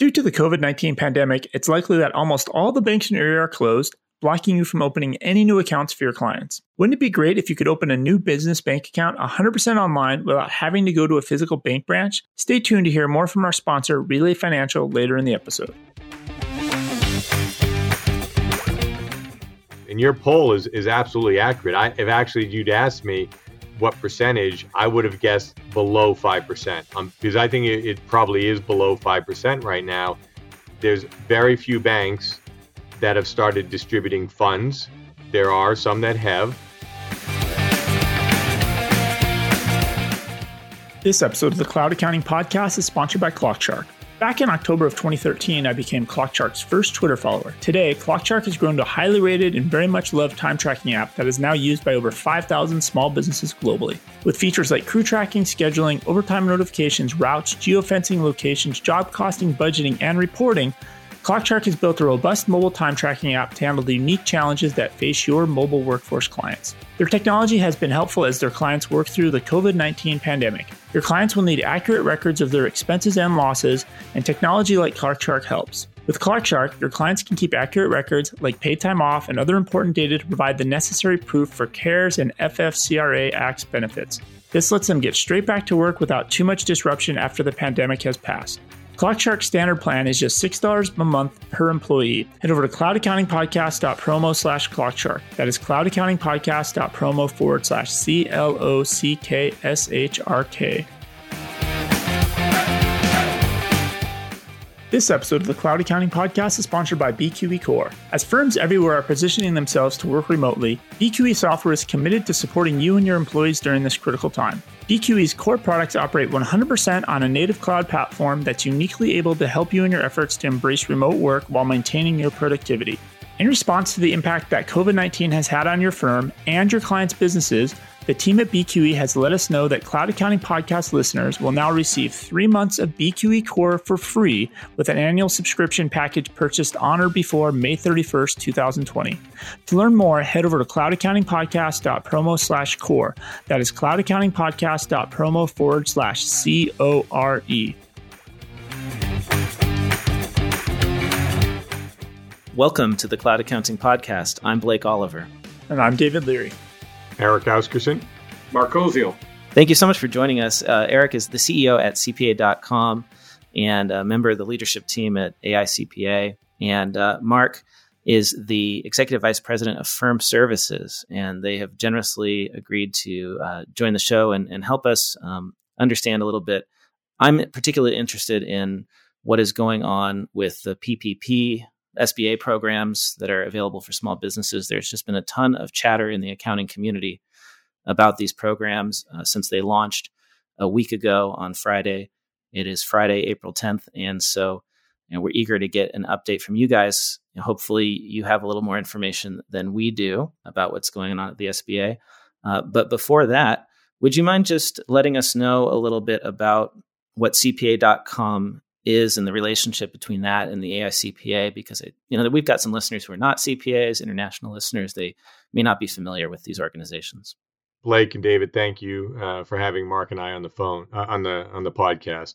Due to the COVID 19 pandemic, it's likely that almost all the banks in your area are closed, blocking you from opening any new accounts for your clients. Wouldn't it be great if you could open a new business bank account 100% online without having to go to a physical bank branch? Stay tuned to hear more from our sponsor, Relay Financial, later in the episode. And your poll is, is absolutely accurate. I, if actually you'd asked me, what percentage, I would have guessed below 5%. Um, because I think it, it probably is below 5% right now. There's very few banks that have started distributing funds. There are some that have. This episode of the Cloud Accounting Podcast is sponsored by ClockShark. Back in October of 2013, I became ClockShark's first Twitter follower. Today, ClockShark has grown to a highly rated and very much loved time tracking app that is now used by over 5,000 small businesses globally. With features like crew tracking, scheduling, overtime notifications, routes, geofencing locations, job costing, budgeting, and reporting, ClockShark has built a robust mobile time tracking app to handle the unique challenges that face your mobile workforce clients. Their technology has been helpful as their clients work through the COVID 19 pandemic. Your clients will need accurate records of their expenses and losses, and technology like ClockShark helps. With ClockShark, your clients can keep accurate records like paid time off and other important data to provide the necessary proof for CARES and FFCRA Acts benefits. This lets them get straight back to work without too much disruption after the pandemic has passed. ClockShark's standard plan is just $6 a month per employee. Head over to cloudaccountingpodcast.promo slash ClockShark. That is cloudaccountingpodcast.promo forward slash C L O C K S H R K. This episode of the Cloud Accounting Podcast is sponsored by BQE Core. As firms everywhere are positioning themselves to work remotely, BQE Software is committed to supporting you and your employees during this critical time. BQE's core products operate 100% on a native cloud platform that's uniquely able to help you in your efforts to embrace remote work while maintaining your productivity. In response to the impact that COVID 19 has had on your firm and your clients' businesses, the team at BQE has let us know that Cloud Accounting Podcast listeners will now receive three months of BQE Core for free with an annual subscription package purchased on or before May 31st, 2020. To learn more, head over to cloudaccountingpodcast.promo slash core. That is cloudaccountingpodcast.promo forward slash C O R E. Welcome to the Cloud Accounting Podcast. I'm Blake Oliver. And I'm David Leary. Eric Asgeirsson. Mark Koziel. Thank you so much for joining us. Uh, Eric is the CEO at CPA.com and a member of the leadership team at AICPA. And uh, Mark is the executive vice president of firm services. And they have generously agreed to uh, join the show and, and help us um, understand a little bit. I'm particularly interested in what is going on with the PPP SBA programs that are available for small businesses. There's just been a ton of chatter in the accounting community about these programs uh, since they launched a week ago on Friday. It is Friday, April 10th. And so we're eager to get an update from you guys. Hopefully, you have a little more information than we do about what's going on at the SBA. Uh, but before that, would you mind just letting us know a little bit about what CPA.com is and the relationship between that and the AICPA because it, you know we've got some listeners who are not CPAs, international listeners. They may not be familiar with these organizations. Blake and David, thank you uh, for having Mark and I on the phone uh, on the on the podcast.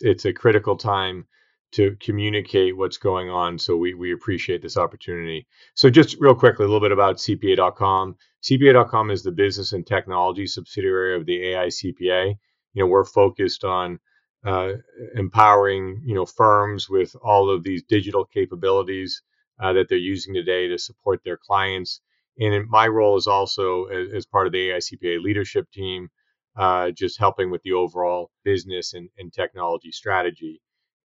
It's a critical time to communicate what's going on, so we we appreciate this opportunity. So just real quickly, a little bit about CPA.com. CPA.com is the business and technology subsidiary of the AICPA. You know, we're focused on uh, empowering you know firms with all of these digital capabilities uh, that they're using today to support their clients. And my role is also as, as part of the AICPA leadership team, uh, just helping with the overall business and, and, technology strategy.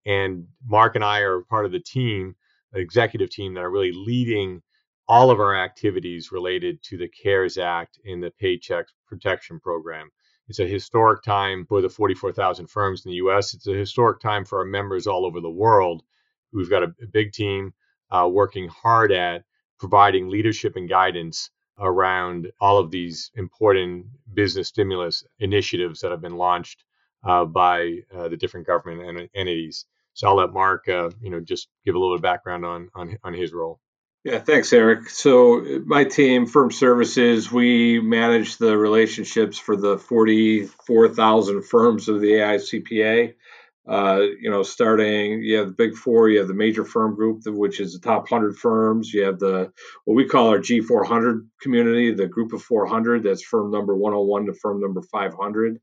And Mark and I are part of the team, the executive team that are really leading all of our activities related to the CARES Act and the Paycheck Protection Program. It's a historic time for the 44,000 firms in the US. It's a historic time for our members all over the world. We've got a, a big team uh, working hard at providing leadership and guidance around all of these important business stimulus initiatives that have been launched uh, by uh, the different government entities. So I'll let Mark, uh, you know, just give a little bit of background on on, on his role. Yeah, thanks, Eric. So, my team, Firm Services, we manage the relationships for the 44,000 firms of the AICPA. Uh, you know, starting, you have the big four, you have the major firm group, which is the top 100 firms. You have the, what we call our G400 community, the group of 400, that's firm number 101 to firm number 500.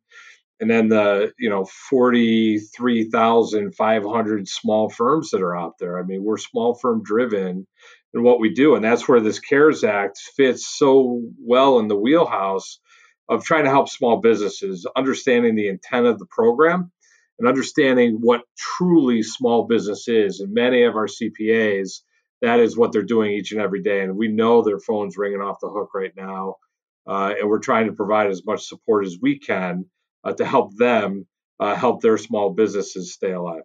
And then the, you know, 43,500 small firms that are out there. I mean, we're small firm driven in what we do. And that's where this CARES Act fits so well in the wheelhouse of trying to help small businesses, understanding the intent of the program and understanding what truly small business is. And many of our CPAs, that is what they're doing each and every day. And we know their phone's ringing off the hook right now. Uh, and we're trying to provide as much support as we can uh, to help them uh, help their small businesses stay alive.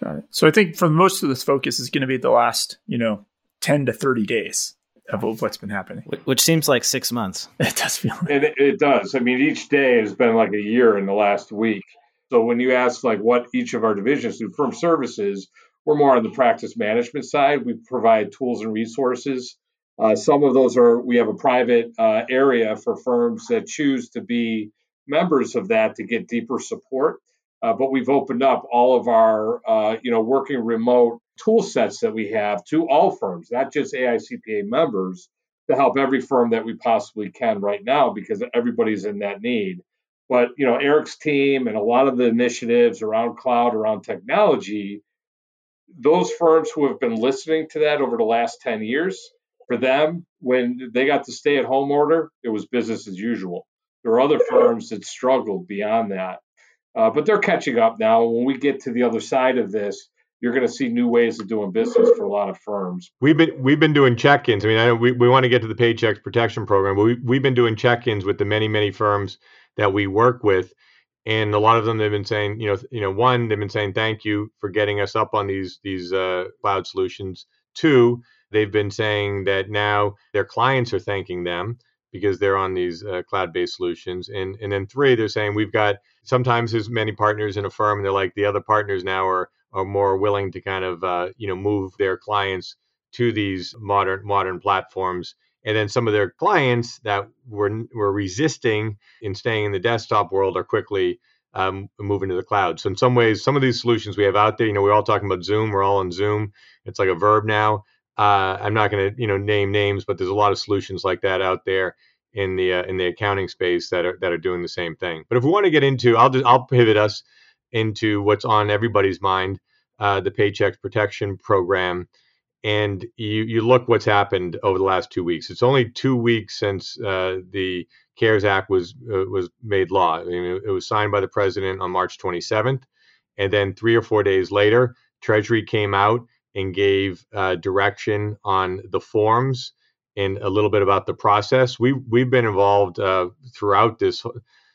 Got it. So I think for most of this focus is going to be the last, you know, 10 to 30 days of what's been happening. Which seems like six months. It does feel like. It, it does. I mean, each day has been like a year in the last week. So when you ask like what each of our divisions do, firm services, we're more on the practice management side. We provide tools and resources. Uh, some of those are we have a private uh, area for firms that choose to be members of that to get deeper support. Uh, but we've opened up all of our uh, you know working remote tool sets that we have to all firms, not just AICPA members, to help every firm that we possibly can right now because everybody's in that need. But you know, Eric's team and a lot of the initiatives around cloud, around technology, those firms who have been listening to that over the last 10 years, for them, when they got the stay at home order, it was business as usual. There are other firms that struggled beyond that. Uh, but they're catching up now. When we get to the other side of this, you're going to see new ways of doing business for a lot of firms. We've been we've been doing check-ins. I mean, I we, we want to get to the Paychecks Protection Program, but we, we've been doing check-ins with the many many firms that we work with, and a lot of them they've been saying, you know, you know, one they've been saying thank you for getting us up on these these uh, cloud solutions. Two, they've been saying that now their clients are thanking them because they're on these uh, cloud-based solutions, and and then three, they're saying we've got sometimes there's many partners in a firm, and they're like the other partners now are are more willing to kind of uh, you know move their clients to these modern modern platforms and then some of their clients that were were resisting in staying in the desktop world are quickly um, moving to the cloud. So in some ways, some of these solutions we have out there, you know, we're all talking about Zoom. We're all on Zoom. It's like a verb now. Uh, I'm not going to you know name names, but there's a lot of solutions like that out there in the uh, in the accounting space that are that are doing the same thing. But if we want to get into, I'll just I'll pivot us into what's on everybody's mind, uh, the Paychecks Protection Program. And you, you look what's happened over the last two weeks. It's only two weeks since uh, the CARES Act was uh, was made law. I mean, it was signed by the president on March 27th, and then three or four days later, Treasury came out and gave uh, direction on the forms and a little bit about the process. We we've been involved uh, throughout this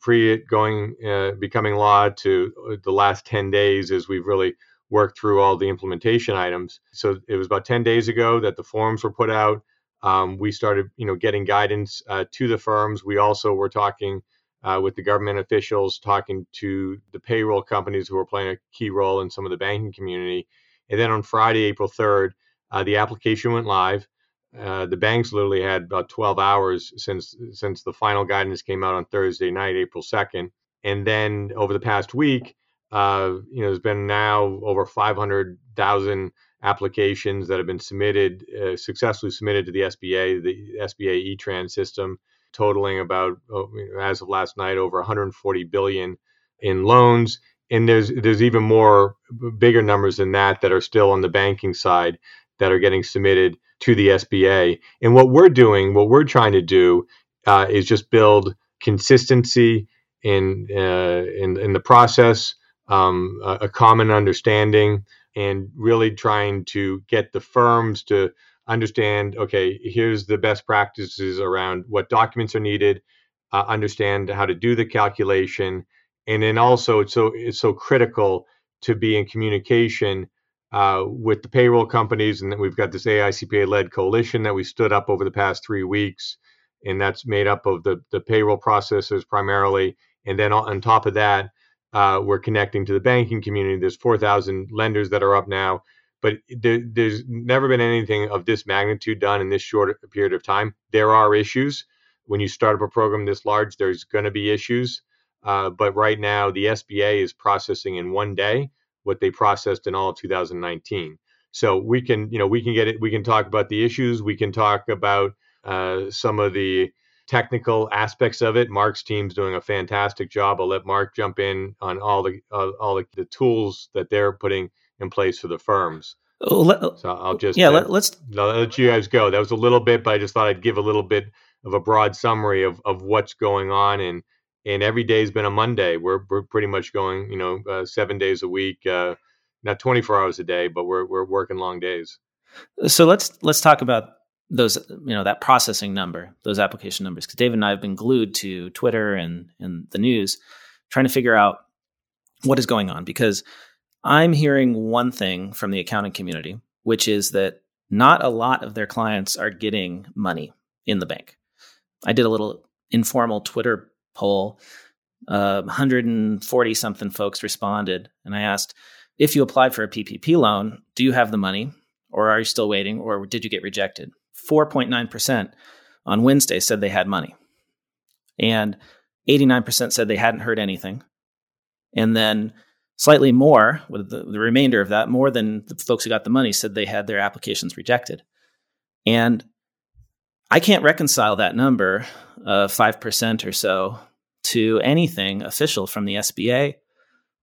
pre it going uh, becoming law to uh, the last 10 days as we've really worked through all the implementation items. So it was about 10 days ago that the forms were put out. Um, we started you know getting guidance uh, to the firms. We also were talking uh, with the government officials talking to the payroll companies who are playing a key role in some of the banking community and then on friday april 3rd uh, the application went live uh, the banks literally had about 12 hours since since the final guidance came out on Thursday night, April 2nd, and then over the past week, uh, you know, there's been now over 500,000 applications that have been submitted, uh, successfully submitted to the SBA, the SBA E-Trans system, totaling about, oh, as of last night, over 140 billion in loans. And there's there's even more bigger numbers than that that are still on the banking side that are getting submitted to the SBA. And what we're doing, what we're trying to do, uh, is just build consistency in uh, in, in the process, um, a, a, common understanding, and really trying to get the firms to understand. Okay, here's the best practices around what documents are needed, uh, understand how to do the calculation, and then also it's so it's so critical to be in communication uh, with the payroll companies, and then we've got this AICPA-led coalition that we stood up over the past three weeks, and that's made up of the the payroll processors primarily, and then on, top of that, uh, we're connecting to the banking community. There's 4,000 lenders that are up now, but there, there's never been anything of this magnitude done in this short period of time. There are issues when you start up a program this large. There's going to be issues. Uh, but right now, the SBA is processing in one day what they processed in all of 2019. So we can, you know, we can get it. We can talk about the issues. We can talk about uh, some of the technical aspects of it. Mark's team's doing a fantastic job. I'll let Mark jump in on all the uh, all the, the, tools that they're putting in place for the firms. Let, so I'll just yeah. Uh, let, us let you guys go. That was a little bit, but I just thought I'd give a little bit of a broad summary of of what's going on and and every day's been a Monday. We're we're pretty much going, you know, uh, seven days a week, uh, not 24 hours a day, but we're we're working long days. So let's let's talk about those, you know, that processing number, those application numbers, because David and I have been glued to Twitter and and the news, trying to figure out what is going on. Because I'm hearing one thing from the accounting community, which is that not a lot of their clients are getting money in the bank. I did a little informal Twitter poll. Uh, 140 something folks responded, and I asked if you applied for a PPP loan, do you have the money, or are you still waiting, or did you get rejected? 4.9% on Wednesday said they had money, and 89% said they hadn't heard anything, and then slightly more, with the, the remainder of that, more than the folks who got the money said they had their applications rejected, and I can't reconcile that number of 5% or so to anything official from the SBA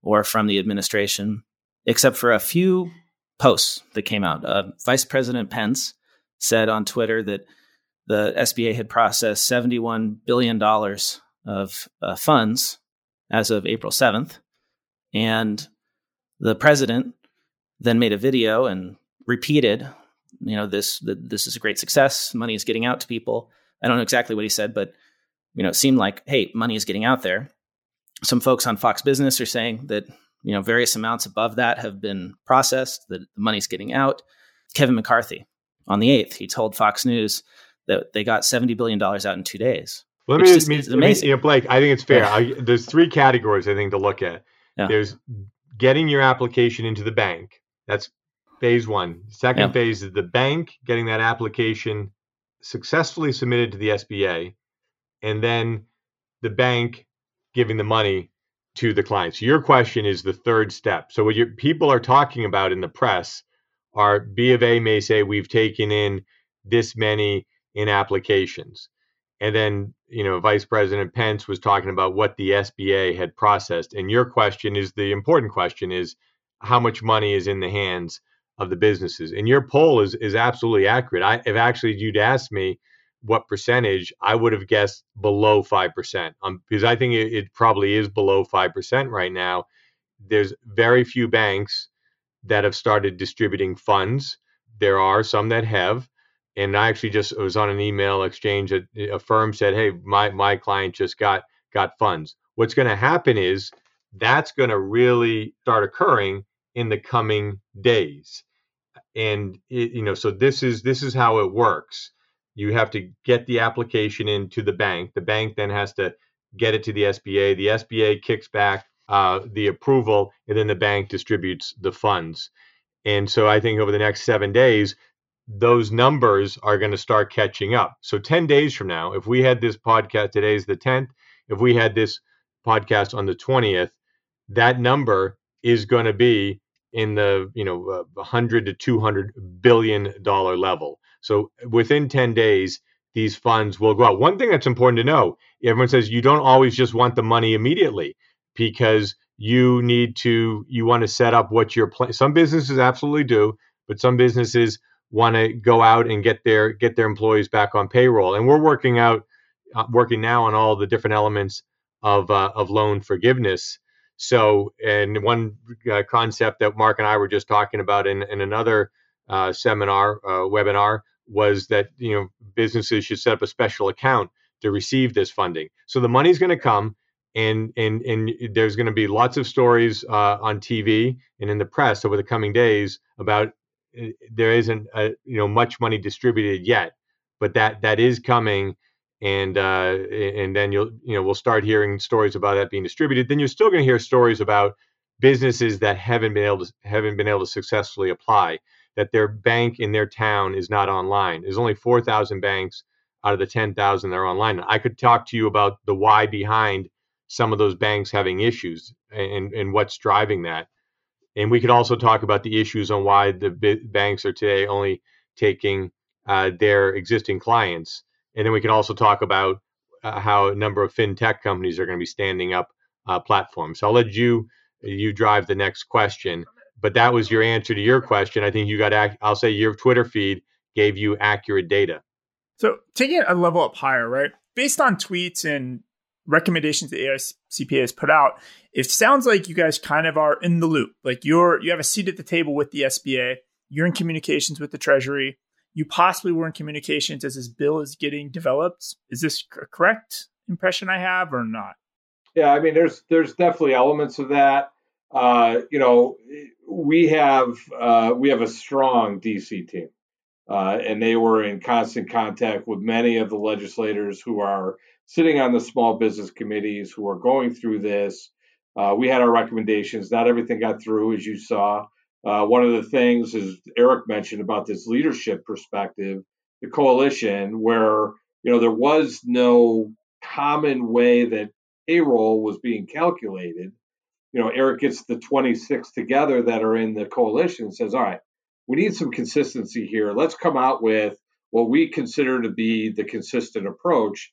or from the administration, except for a few posts that came out. Uh, Vice President Pence said on Twitter that the SBA had processed $71 billion of uh, funds as of April 7th. And the president then made a video and repeated you know this the, this is a great success. Money is getting out to people. I don't know exactly what he said but you know it seemed like hey money is getting out there. Some folks on fox business are saying that you know various amounts above that have been processed that the money's getting out. Kevin mccarthy on the 8th he told fox news that they got 70 billion dollars out in two days let me, just, me, amazing. you know, blake i think it's fair. Yeah. I, there's three categories i think to look at. Yeah. there's getting your application into the bank. That's phase one. Second yeah. phase is the bank getting that application successfully submitted to the SBA, and then the bank giving the money to the client. So your question is the third step. So what your people are talking about in the press are B of A may say we've taken in this many in applications. And then, you know, Vice President Pence was talking about what the SBA had processed. And your question is the important question is how much money is in the hands of the businesses. And your poll is is absolutely accurate. I if actually you'd asked me what percentage, I would have guessed below five percent. Um, because I think it, it probably is below five percent right now. There's very few banks that have started distributing funds. There are some that have. And I actually just was on an email exchange. A, a firm said, "Hey, my my client just got got funds." What's going to happen is that's going to really start occurring in the coming days. And it, you know so this is this is how it works. You have to get the application into the bank. The bank then has to get it to the sba the sba kicks back uh, the approval and then the bank distributes the funds. And so i think over the next seven days those numbers are going to start catching up. So 10 days from now if we had this podcast today is the 10th if we had this podcast on the 20th that number is going to be in the you know uh, 100 to 200 billion dollar level. So within 10 days, these funds will go out. One thing that's important to know: everyone says you don't always just want the money immediately because you need to you want to set up what your plan. Some businesses absolutely do, but some businesses want to go out and get their get their employees back on payroll. And we're working out uh, working now on all the different elements of uh, of loan forgiveness so, and one uh, concept that Mark and I were just talking about in, in another uh, seminar, uh, webinar, was that you know businesses should set up a special account to receive this funding. So the money's going to come, and and and there's going to be lots of stories uh, on TV and in the press over the coming days about uh, there isn't a, you know much money distributed yet, but that that is coming and uh, and then you'll you know we'll start hearing stories about that being distributed. Then you're still going to hear stories about businesses that haven't been able to haven't been able to successfully apply. That their bank in their town is not online. There's only 4,000 banks out of the 10,000 that are online. I could talk to you about the why behind some of those banks having issues and, and what's driving that. And we could also talk about the issues on why the banks are today only taking uh, their existing clients. And then we can also talk about uh, how a number of fintech companies are going to be standing up uh, platforms. So I'll let you you drive the next question. But that was your answer to your question. I think you got. I'll say your Twitter feed gave you accurate data. So taking it a level up higher, right? Based on tweets and recommendations the AICPA has put out, it sounds like you guys kind of are in the loop. Like you're you have a seat at the table with the SBA. You're in communications with the Treasury. You possibly were in communications as this bill is getting developed. Is this a correct impression I have or not? Yeah, I mean, there's there's definitely elements of that. Uh, you know, we have uh, we have a strong DC team, uh, and they were in constant contact with many of the legislators who are sitting on the small business committees who are going through this. Uh, we had our recommendations. Not everything got through, as you saw. Uh, one of the things, as Eric mentioned about this leadership perspective, the coalition, where you know there was no common way that payroll was being calculated. You know, Eric gets the 26 together that are in the coalition and says, all right, we need some consistency here. Let's come out with what we consider to be the consistent approach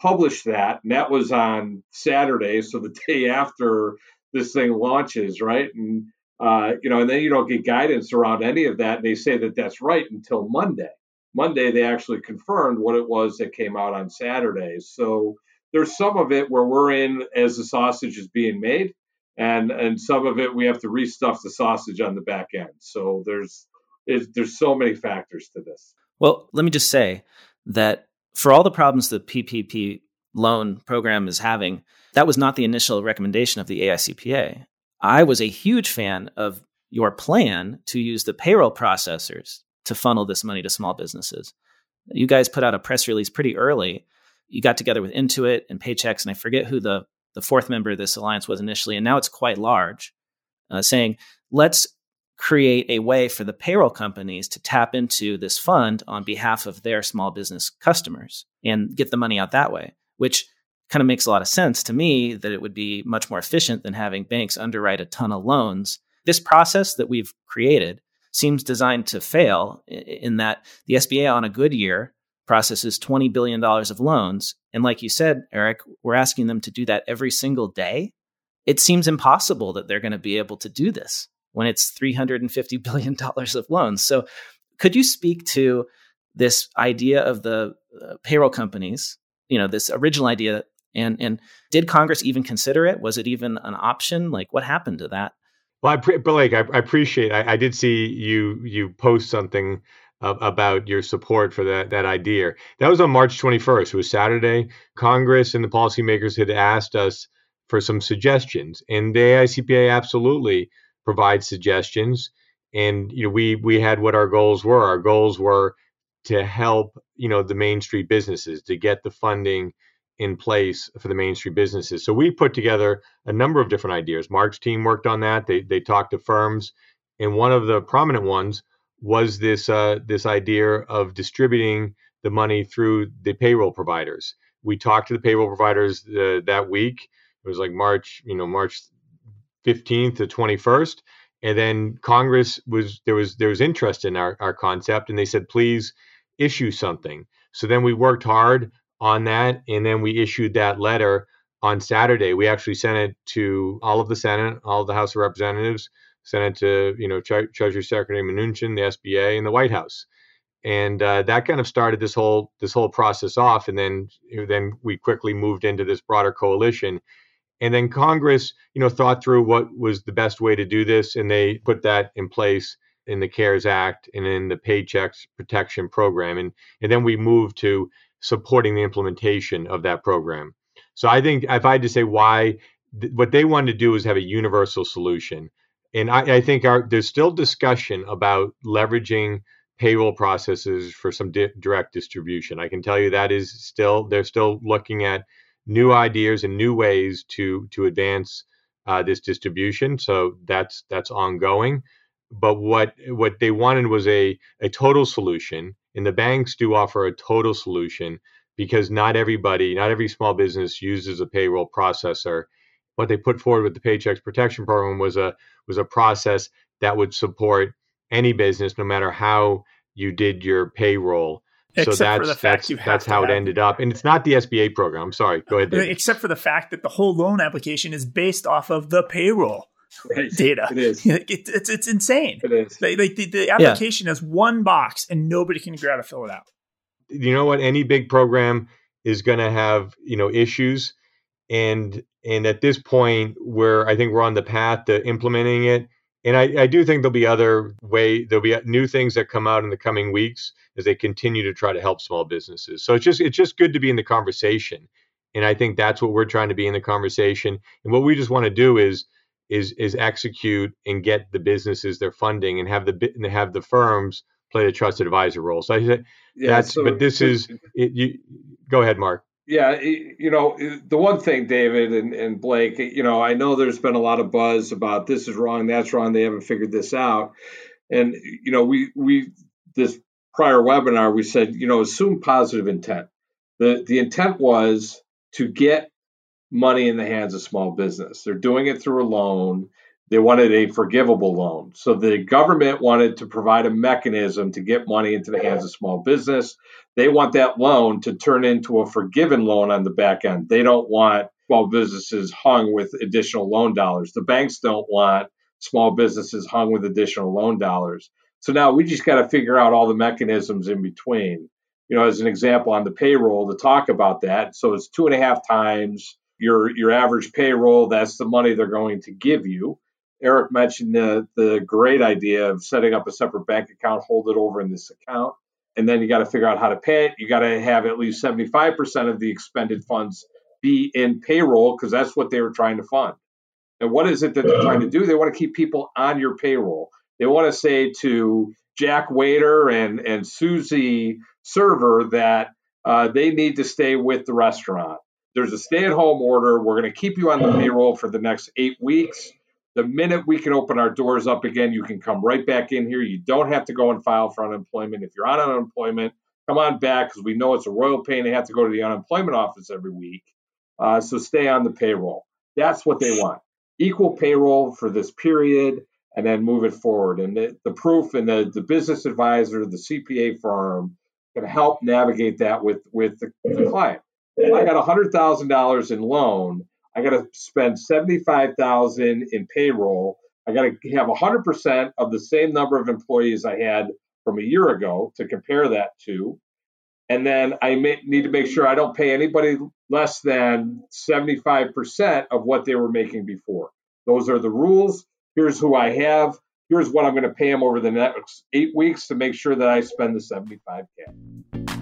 published that, and that was on Saturday, so the day after this thing launches, right? And uh, you know, and then you don't get guidance around any of that. And they say that that's right until Monday. Monday, they actually confirmed what it was that came out on Saturday. So there's some of it where we're in as the sausage is being made, and and some of it we have to restuff the sausage on the back end. So there's there's so many factors to this. Well, let me just say that for all the problems the PPP loan program is having, that was not the initial recommendation of the AICPA. I was a huge fan of your plan to use the payroll processors to funnel this money to small businesses. You guys put out a press release pretty early. You got together with Intuit and Paychex, and I forget who the, the fourth member of this alliance was initially, and now it's quite large, uh, saying, let's create a way for the payroll companies to tap into this fund on behalf of their small business customers and get the money out that way, which kind of makes a lot of sense to me that it would be much more efficient than having banks underwrite a ton of loans. This process that we've created seems designed to fail in that the SBA on a good year processes $20 billion of loans. And like you said, Eric, we're asking them to do that every single day. It seems impossible that they're going to be able to do this when it's $350 billion of loans. So, could you speak to this idea of the uh, payroll companies, you know, this original idea? And, and did Congress even consider it? Was it even an option? Like, what happened to that? Well, I pre- Blake, I, I appreciate. I, I, did see you you post something about your support for that that idea. That was on March 21st. It was Saturday. Congress and the policymakers had asked us for some suggestions, and the AICPA absolutely provide suggestions and you know we we had what our goals were our goals were to help you know the main street businesses to get the funding in place for the main street businesses. So we put together a number of different ideas. Mark's team worked on that. They they talked to firms. And one of the prominent ones was this uh, this idea of distributing the money through the payroll providers. We talked to the payroll providers uh, that week. It was like march you know march 15th to 21st and then congress was there was there was interest in our, our concept. And they said please issue something. So then we worked hard on that and then we issued that letter on saturday. We actually sent it to all of the senate all of the house of representatives sent it to you know Tre- treasury secretary mnuchin the sba and the white house. And uh, that kind of started this whole this whole process off and then then we quickly moved into this broader coalition. And then Congress, you know, thought through what was the best way to do this, and they put that in place in the CARES Act and in the Paychecks Protection Program, and and then we moved to supporting the implementation of that program. So I think if I had to say why, th- what they wanted to do is have a universal solution, and I, I think our, there's still discussion about leveraging payroll processes for some di- direct distribution. I can tell you that is still they're still looking at new ideas and new ways to to advance uh, this distribution. So that's that's ongoing. But what what they wanted was a a total solution, and the banks do offer a total solution because not everybody, not every small business uses a payroll processor. What they put forward with the Paychecks Protection Program was a was a process that would support any business, no matter how you did your payroll. Except so that's for the fact that's, that's how it ended up, and it's not the SBA program. I'm sorry. Go ahead. Uh, David. Except for the fact that the whole loan application is based off of the payroll Right. data. It is. It- it's, it's insane. It is. Like, like the, the application has one box and nobody can figure out how to fill it out. you know what any big program is going to have you know issues and and at this point where i think we're on the path to implementing it and I, I do think there'll be other way there'll be new things that come out in the coming weeks as they continue to try to help small businesses so it's just it's just good to be in the conversation and i think that's what we're trying to be in the conversation and what we just want to do is is is execute and get the businesses their funding and have the and have the firms play the trusted advisor role so i said Yeah, that's so- but this is it, you go ahead mark Yeah, you know, the one thing, David and, and Blake, you know, I know there's been a lot of buzz about this is wrong, that's wrong, they haven't figured this out. And, you know, we, we, this prior webinar, we said, you know, assume positive intent. The, the intent was to get money in the hands of small business. They're doing it through a loan. They wanted a forgivable loan. So the government wanted to provide a mechanism to get money into the hands of small business they want that loan to turn into a forgiven loan on the back end. They don't want small businesses hung with additional loan dollars. The banks don't want small businesses hung with additional loan dollars. So now we just got to figure out all the mechanisms in between. You know, as an example on the payroll to talk about that. So it's two and a half times your your average payroll. That's the money they're going to give you. Eric mentioned the the great idea of setting up a separate bank account, hold it over in this account and then you got to figure out how to pay it. You got to have at least 75% of the expended funds be in payroll because that's what they were trying to fund. And what is it that they're trying to do? They want to keep people on your payroll. They want to say to Jack Waiter and, and Susie Server that uh, they need to stay with the restaurant. There's a stay at home order. We're going to keep you on the payroll for the next eight weeks. The minute we can open our doors up again, you can come right back in here. You don't have to go and file for unemployment. If you're on unemployment, come on back because we know it's a royal pain to have to go to the unemployment office every week. Uh, so stay on the payroll. That's what they want. Equal payroll for this period and then move it forward. And the, the proof and the, the business advisor, the CPA firm can help navigate that with, with the, the client. I got $100,000 in loan, I got to spend 75,000 in payroll. I got to have 100% of the same number of employees I had from a year ago to compare that to. And then I may, need to make sure I don't pay anybody less than 75% of what they were making before. Those are the rules. Here's who I have. Here's what I'm going to pay them over the next eight weeks to make sure that I spend the 75K.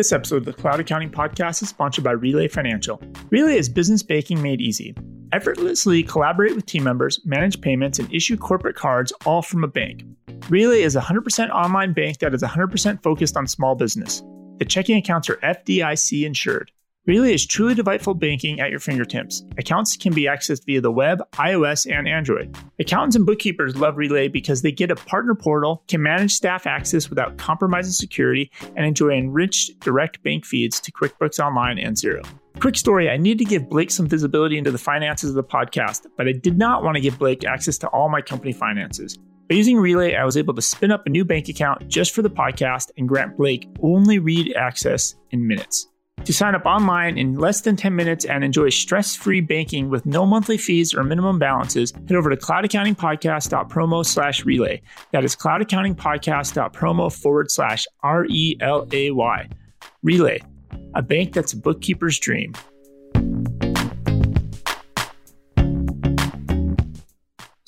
This episode of the Cloud Accounting Podcast is sponsored by Relay Financial. Relay is business banking made easy. Effortlessly collaborate with team members, manage payments, and issue corporate cards all from a bank. Relay is a 100% online bank that is 100% focused on small business. The checking accounts are FDIC insured. Relay is truly delightful banking at your fingertips. Accounts can be accessed via the web, iOS, and Android. Accountants and bookkeepers love Relay because they get a partner portal, can manage staff access without compromising security, and enjoy enriched direct bank feeds to QuickBooks Online and Xero. Quick story I need to give Blake some visibility into the finances of the podcast, but I did not want to give Blake access to all my company finances. By using Relay, I was able to spin up a new bank account just for the podcast and grant Blake only read access in minutes. To sign up online in less than 10 minutes and enjoy stress free banking with no monthly fees or minimum balances, head over to cloudaccountingpodcast.promo slash relay. That is cloudaccountingpodcast.promo forward slash R E L A Y. Relay, a bank that's a bookkeeper's dream.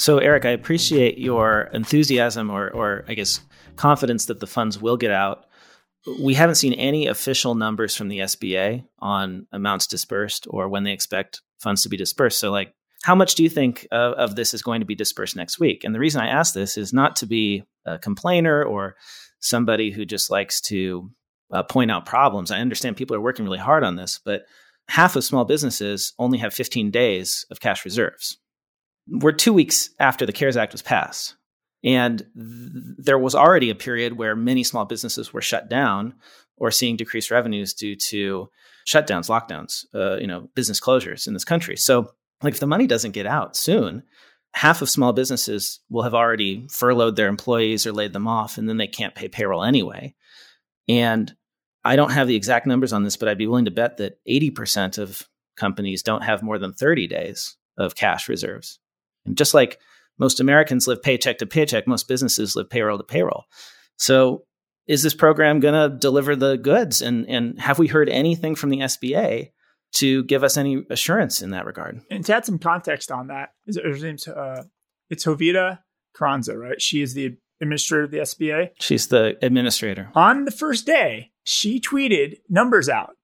So, Eric, I appreciate your enthusiasm or, or I guess, confidence that the funds will get out. We haven't seen any official numbers from the SBA on amounts dispersed or when they expect funds to be dispersed. So, like, how much do you think of, of this is going to be dispersed next week? And the reason I ask this is not to be a complainer or somebody who just likes to uh, point out problems. I understand people are working really hard on this, but half of small businesses only have 15 days of cash reserves we're two weeks after the CARES Act was passed. And th- there was already a period where many small businesses were shut down or seeing decreased revenues due to shutdowns, lockdowns, uh, you know, business closures in this country. So, like, if the money doesn't get out soon, half of small businesses will have already furloughed their employees or laid them off, and then they can't pay payroll anyway. And I don't have the exact numbers on this, but I'd be willing to bet that 80% of companies don't have more than 30 days of cash reserves. And just like most Americans live paycheck to paycheck, most businesses live payroll to payroll. So, is this program going to deliver the goods? And, and have we heard anything from the SBA to give us any assurance in that regard? And to add some context on that, is her name's uh, it's Jovita Carranza, right? She is the administrator of the SBA. She's the administrator. On the first day, she tweeted numbers out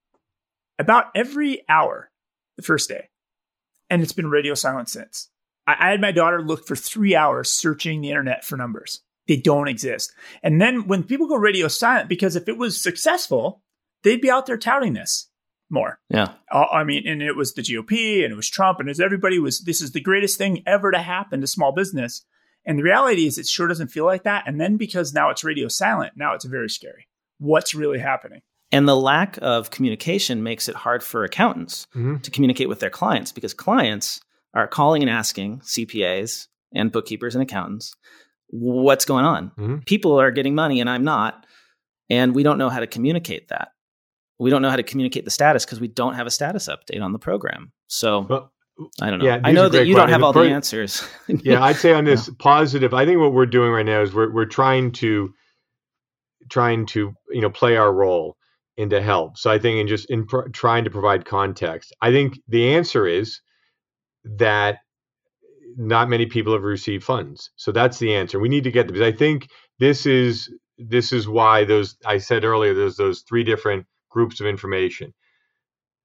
about every hour the first day. And it's been radio silent since. I, I had my daughter look for three hours searching the internet for numbers. They don't exist. And then when people go radio silent, because if it was successful, they'd be out there touting this more. Yeah. Uh, I mean, and it was the GOP and it was Trump and as everybody was, this is the greatest thing ever to happen to small business. And the reality is, it sure doesn't feel like that. And then because now it's radio silent, now it's very scary. What's really happening? And the lack of communication makes it hard for accountants mm-hmm. to communicate with their clients because clients are calling and asking CPAs and bookkeepers and accountants what's going on. Mm-hmm. People are getting money and I'm not. And we don't know how to communicate that. We don't know how to communicate the status because we don't have a status update on the program. So well, I don't know. Yeah, I know that you don't have all the answers. yeah, I'd say on this yeah. positive, I think what we're doing right now is we're we're trying to trying to you know play our role and to help. So I think in just in pr- trying to provide context, I think the answer is that not many people have received funds. So that's the answer. We need to get them because I think this is this is why those I said earlier there's those three different groups of information.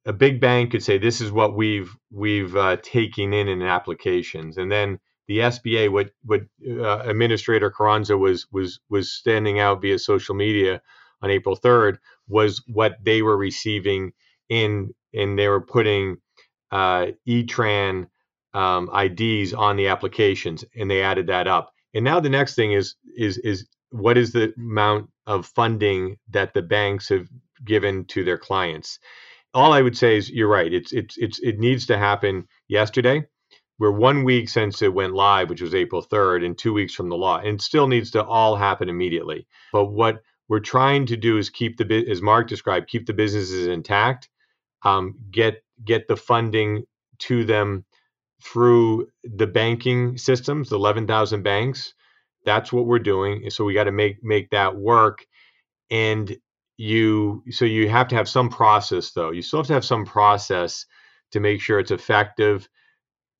A big bank could say this is what we've we've uh, taken in in applications, and then the SBA, what what uh, Administrator Carranza was was was standing out via social media on April 3rd was what they were receiving in and they were putting uh, ETRAN um, IDs on the applications, and they added that up. And now the next thing is is is what is the amount of funding that the banks have given to their clients? All I would say is you're right. It's it's it's it needs to happen yesterday. We're one week since it went live, which was April 3rd, and two weeks from the law, and still needs to all happen immediately. But what we're trying to do is keep the as Mark described, keep the businesses intact, um, get get the funding to them through the banking systems, the 11,000 banks. That's what we're doing. So we got to make make that work. And you so you have to have some process though. You still have to have some process to make sure it's effective.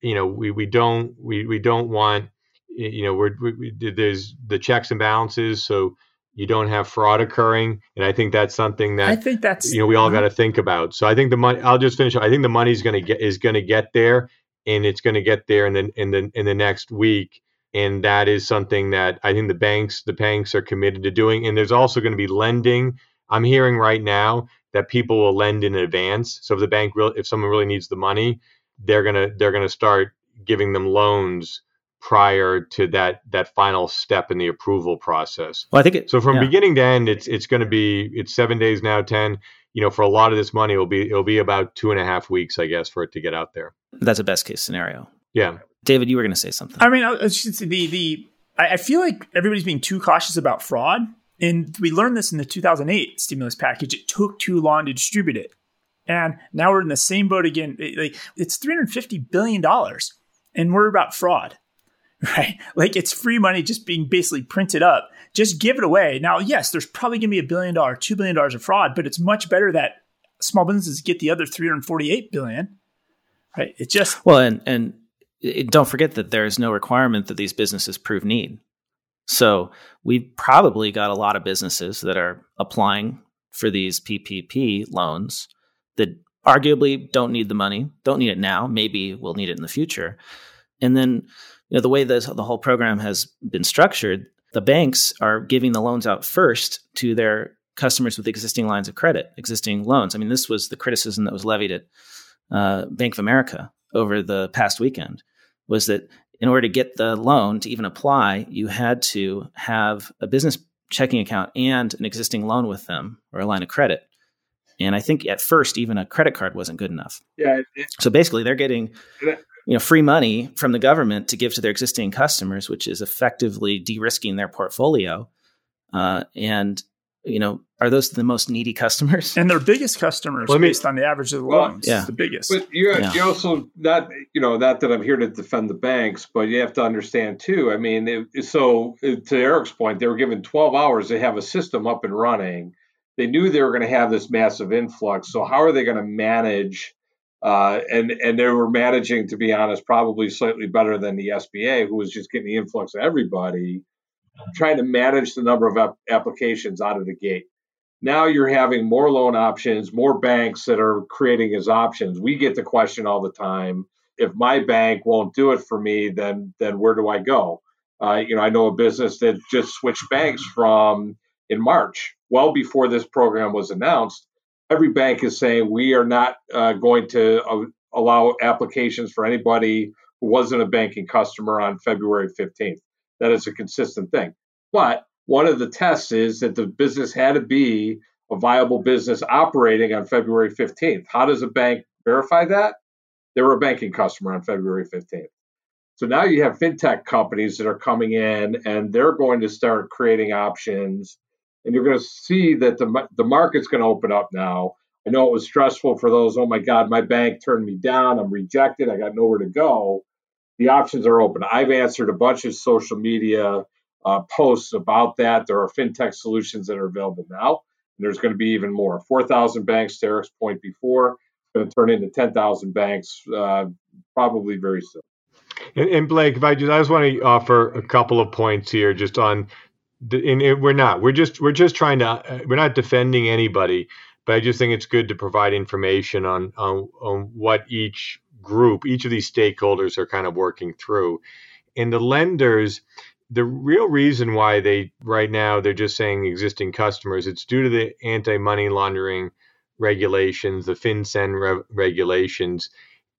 You know, we we don't we we don't want you know we're we, there's the checks and balances so you don't have fraud occurring and i think that's something that i think that's you know we all uh-huh. got to think about so i think the money i'll just finish i think the money's going to get is going to get there and it's going to get there in the in the in the next week and that is something that i think the banks the banks are committed to doing and there's also going to be lending i'm hearing right now that people will lend in advance so if the bank real if someone really needs the money they're going to they're going to start giving them loans prior to that that final step in the approval process. Well, I think it, so. From yeah. beginning to end, it's it's going to be it's seven days now, ten. You know, for a lot of this money, it'll be it'll be about two and a half weeks, I guess, for it to get out there. That's a best case scenario. Yeah, David, you were going to say something. I mean, the the I feel like everybody's being too cautious about fraud, and we learned this in the 2008 stimulus package. It took too long to distribute it, and now we're in the same boat again. It's 350 billion dollars, and we're about fraud right? Like it's free money just being basically printed up. Just give it away. Now, yes, there's probably going to be a billion dollar, two billion dollars of fraud, but it's much better that small businesses get the other 348 billion, right? It just well, and and don't forget that there is no requirement that these businesses prove need. So we've probably got a lot of businesses that are applying for these PPP loans that arguably don't need the money, don't need it now. Maybe we'll need it in the future. And then you know the way this, the whole program has been structured the banks are giving the loans out first to their customers with existing lines of credit existing loans i mean this was the criticism that was levied at uh, bank of america over the past weekend was that in order to get the loan to even apply, you had to have a business checking account and an existing loan with them or a line of credit. And I think at first, even a credit card wasn't good enough. Yeah. It, so basically, they're getting you know free money from the government to give to their existing customers, which is effectively de-risking their portfolio. Uh, and you know, are those the most needy customers? And their biggest customers well, based on the average of the well, loans. Yeah. the biggest. But you, yeah. you also not, you know, not that I'm here to defend the banks, but you have to understand too. I mean, it, so to Eric's point, they were given 12 hours to have a system up and running. They knew they were going to have this massive influx. So how are they going to manage? Uh, and and they were managing, to be honest, probably slightly better than the SBA, who was just getting the influx of everybody trying to manage the number of ap- applications out of the gate. Now you're having more loan options, more banks that are creating as options. We get the question all the time: if my bank won't do it for me, then then where do I go? Uh, you know, I know a business that just switched banks from in March, well before this program was announced. Every bank is saying we are not uh, going to uh, allow applications for anybody who wasn't a banking customer on February 15th that is a consistent thing. But one of the tests is that the business had to be a viable business operating on February 15th. How does a bank verify that? They were a banking customer on February 15th. So now you have fintech companies that are coming in and they're going to start creating options. And you're going to see that the, the market's going to open up now. I know it was stressful for those, oh my God, my bank turned me down. I'm rejected. I got nowhere to go the options are open. I've answered a bunch of social media uh, posts about that. There are fintech solutions that are available now. And there's going to be even more. 4,000 banks, to Eric's point before, going to turn into 10,000 banks uh, probably very soon. And, and, Blake, if I just, I just want to offer a couple of points here, just on, and we're not, we're just, we're just trying to, uh, we're not defending anybody, but I just think it's good to provide information on, on, on what each group, each of these stakeholders are kind of working through. And the lenders, the real reason why they right now they're just saying existing customers, it's due to the anti-money laundering regulations, the FinCEN re- regulations.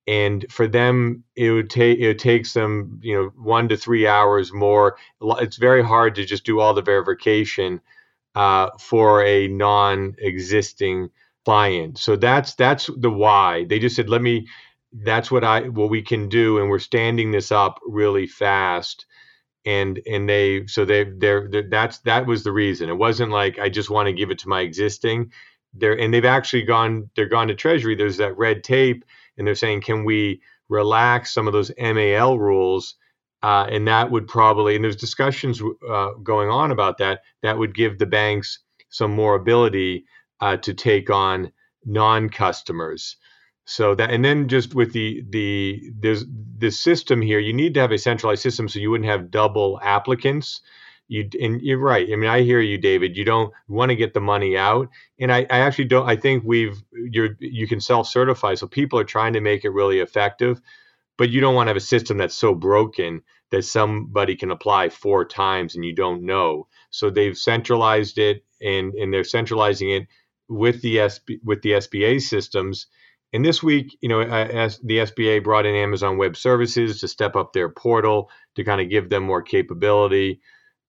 And for them, it would take it takes them, you know, one to three hours more. It's very hard to just do all the verification uh, for a non-existing client. So that's that's the why. They just said, let me that's what I what we can do, and we're standing this up really fast. And and they so they they're, they're that's that was the reason. It wasn't like I just want to give it to my existing. There and they've actually gone they're gone to Treasury. There's that red tape, and they're saying, can we relax some of those MAL rules? Uh, and that would probably and there's discussions uh, going on about that. That would give the banks some more ability uh, to take on non-customers. So that, and then just with the the there's this system here, you need to have a centralized system so you wouldn't have double applicants. You and you're right. I mean, I hear you, David. You don't want to get the money out, and I, I actually don't. I think we've you're you can self certify, so people are trying to make it really effective, but you don't want to have a system that's so broken that somebody can apply four times and you don't know. So they've centralized it, and and they're centralizing it with the SB, with the SBA systems and this week, you know, as the SBA brought in Amazon Web Services to step up their portal to kind of give them more capability.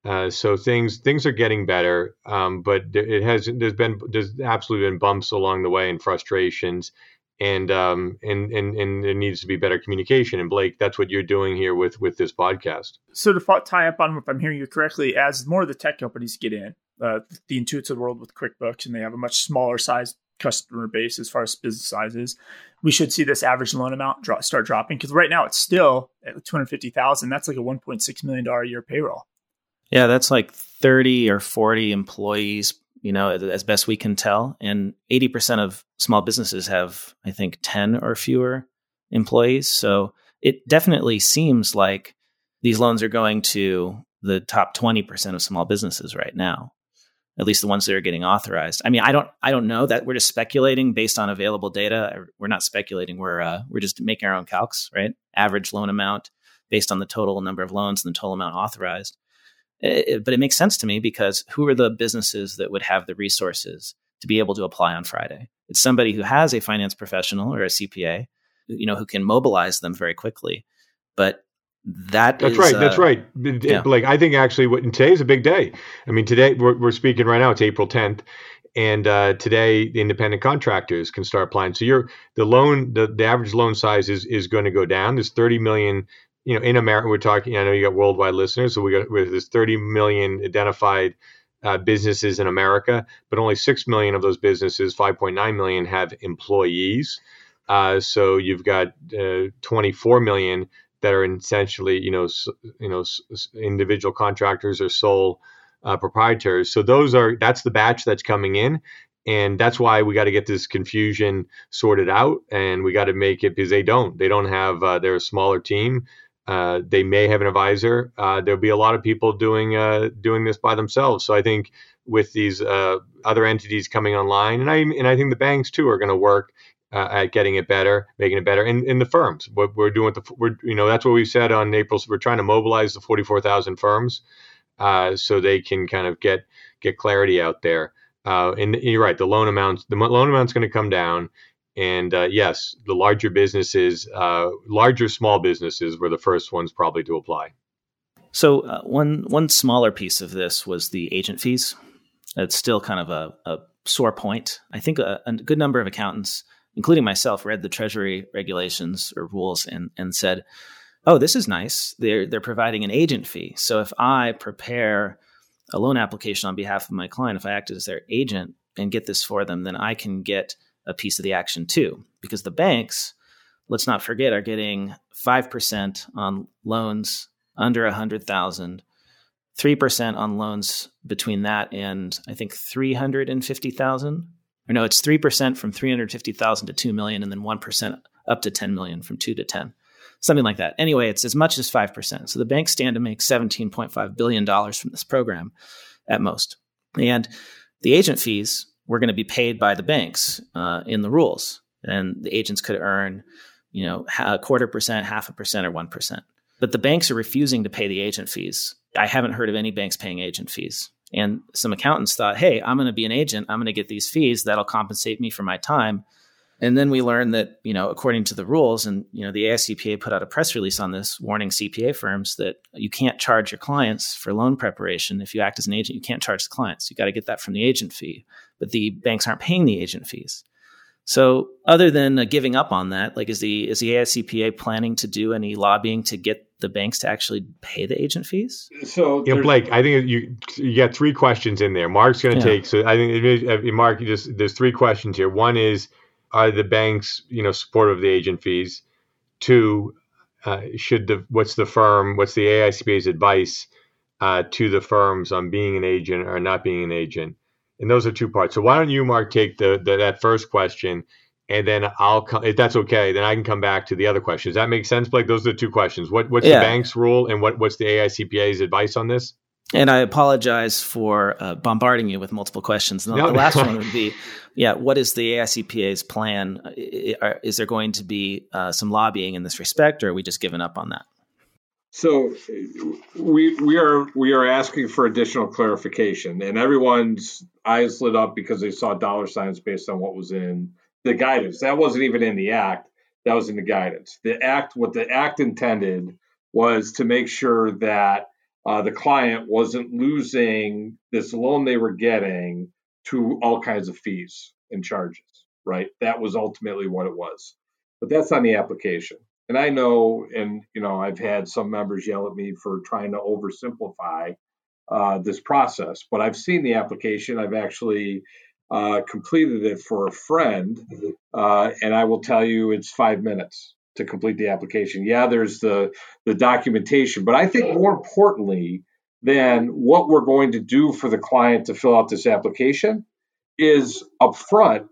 Uh, so things things are getting better, um, but it has there's been there's absolutely been bumps along the way and frustrations, and um, and and and there needs to be better communication. And Blake, that's what you're doing here with with this podcast. So to tie up on if I'm hearing you correctly, as more of the tech companies get in, uh, the intuitive world with QuickBooks, and they have a much smaller size customer base as far as business sizes, we should see this average loan amount drop, start dropping because right now it's still at 250,000. That's like a 1.6 million dollar a year payroll. Yeah, that's like 30 or 40 employees, you know, as best we can tell, and 80% of small businesses have I think 10 or fewer employees. So it definitely seems like these loans are going to the top 20% of small businesses right now at least the ones that are getting authorized. I mean, I don't, I don't know that we're just speculating based on available data. We're not speculating. We're, uh, we're just making our own calcs, right? Average loan amount based on the total number of loans and the total amount authorized. It, but it makes sense to me because who are the businesses that would have the resources to be able to apply on Friday? It's somebody who has a finance professional or a CPA, you know, who can mobilize them very quickly. But that that's is, right. Uh, that's right. Yeah. Like I think actually, what today's a big day. I mean, today we're, we're speaking right now. It's April 10th, and uh, today the independent contractors can start applying. So you're the loan, the, the average loan size is is going to go down. There's 30 million. You know, in America, we're talking. I know you got worldwide listeners, so we got there's 30 million identified uh, businesses in America, but only six million of those businesses, 5.9 million, have employees. Uh, so you've got uh, 24 million that are essentially, you know, you know, individual contractors or sole uh, proprietors. So those are that's the batch that's coming in, and that's why we got to get this confusion sorted out, and we got to make it because they don't, they don't have, uh, they're a smaller team. Uh, they may have an advisor. Uh, there'll be a lot of people doing uh, doing this by themselves. So I think with these uh, other entities coming online, and I and I think the banks too are going to work uh, at getting it better, making it better. And in the firms, what we're doing with the, we're, you know, that's what we said on April. We're trying to mobilize the 44,000 firms uh, so they can kind of get get clarity out there. And you're right, the loan amounts, the loan amount's going to come down. And uh, yes, the larger businesses, uh, larger small businesses were the first ones probably to apply. So uh, one one smaller piece of this was the agent fees. It's still kind of a, a sore point. I think a, a good number of accountants including myself, read the Treasury regulations or rules and, and said, oh, this is nice. They're, they're providing an agent fee. So if I prepare a loan application on behalf of my client, if I act as their agent and get this for them, then I can get a piece of the action too. Because the banks, let's not forget, are getting 5% on loans under 100,000, 3% on loans between that and I think 350,000 or no, it's 3% from 350,000 to 2 million and then 1% up to 10 million from 2 to 10. Something like that. Anyway, it's as much as 5%. So the banks stand to make $17.5 billion from this program at most. And the agent fees were going to be paid by the banks uh, in the rules. And the agents could earn, you know, a quarter percent, half a percent, or 1%. But the banks are refusing to pay the agent fees. I haven't heard of any banks paying agent fees. And some accountants thought, hey, I'm going to be an agent. I'm going to get these fees. That'll compensate me for my time. And then we learned that, you know, according to the rules, and, you know, the AICPA put out a press release on this warning CPA firms that you can't charge your clients for loan preparation. If you act as an agent, you can't charge the clients. You got to get that from the agent fee. But the banks aren't paying the agent fees. So, other than uh, giving up on that, like is the is the AICPA planning to do any lobbying to get the banks to actually pay the agent fees? So, you know, Blake, I think you you got three questions in there. Mark's going to yeah. take. So, I think it, Mark, just there's three questions here. One is, are the banks you know supportive of the agent fees? Two, uh, should the what's the firm? What's the AICPA's advice uh, to the firms on being an agent or not being an agent? And those are two parts. So why don't you, Mark, take the, the that first question, and then I'll come. If that's okay, then I can come back to the other questions. Does that make sense, Blake? Those are the two questions. What what's yeah. the bank's rule, and what what's the AICPA's advice on this? And I apologize for uh, bombarding you with multiple questions. And the, no. the last one would be, yeah, what is the AICPA's plan? Is there going to be uh, some lobbying in this respect, or are we just giving up on that? So we we are we are asking for additional clarification, and everyone's eyes lit up because they saw dollar signs based on what was in the guidance. That wasn't even in the act; that was in the guidance. The act, what the act intended, was to make sure that uh, the client wasn't losing this loan they were getting to all kinds of fees and charges. Right? That was ultimately what it was. But that's on the application and I know, and you know, I've had some members yell at me for trying to oversimplify uh, this process, but I've seen the application. I've actually uh, completed it for a friend, uh, and I will tell you, it's five minutes to complete the application. Yeah, there's the the documentation, but I think more importantly than what we're going to do for the client to fill out this application is upfront.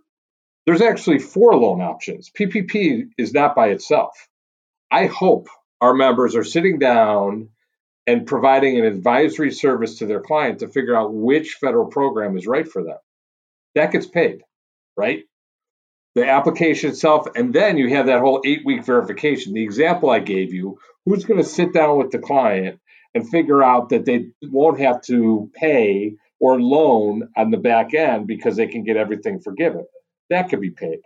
There's actually four loan options. PPP is not by itself. I hope our members are sitting down and providing an advisory service to their client to figure out which federal program is right for them. That gets paid, right? The application itself, and then you have that whole eight week verification. The example I gave you who's going to sit down with the client and figure out that they won't have to pay or loan on the back end because they can get everything forgiven? That could be paid.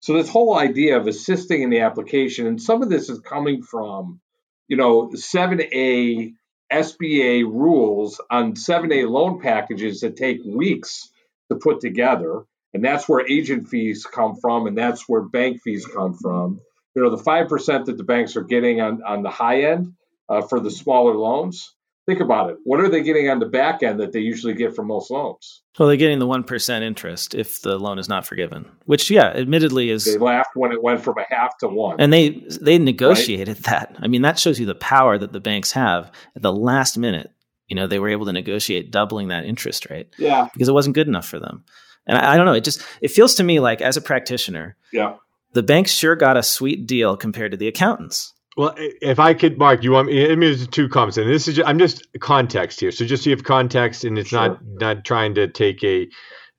So this whole idea of assisting in the application, and some of this is coming from you know, 7A SBA rules on 7A loan packages that take weeks to put together. And that's where agent fees come from, and that's where bank fees come from. You know, the 5% that the banks are getting on, on the high end uh, for the smaller loans, think about it. What are they getting on the back end that they usually get from most loans? Well, they're getting the 1% interest if the loan is not forgiven, which, yeah, admittedly is. They laughed when it went from a half to one. And they, they negotiated right? that. I mean, that shows you the power that the banks have at the last minute. You know, they were able to negotiate doubling that interest rate. Yeah. Because it wasn't good enough for them. And I, I don't know. It just, it feels to me like as a practitioner, yeah. the banks sure got a sweet deal compared to the accountants. Well, if I could, Mark, you want me? I mean, there's two comments, and this is just, I'm just context here. So just so you have context, and it's sure. not not trying to take a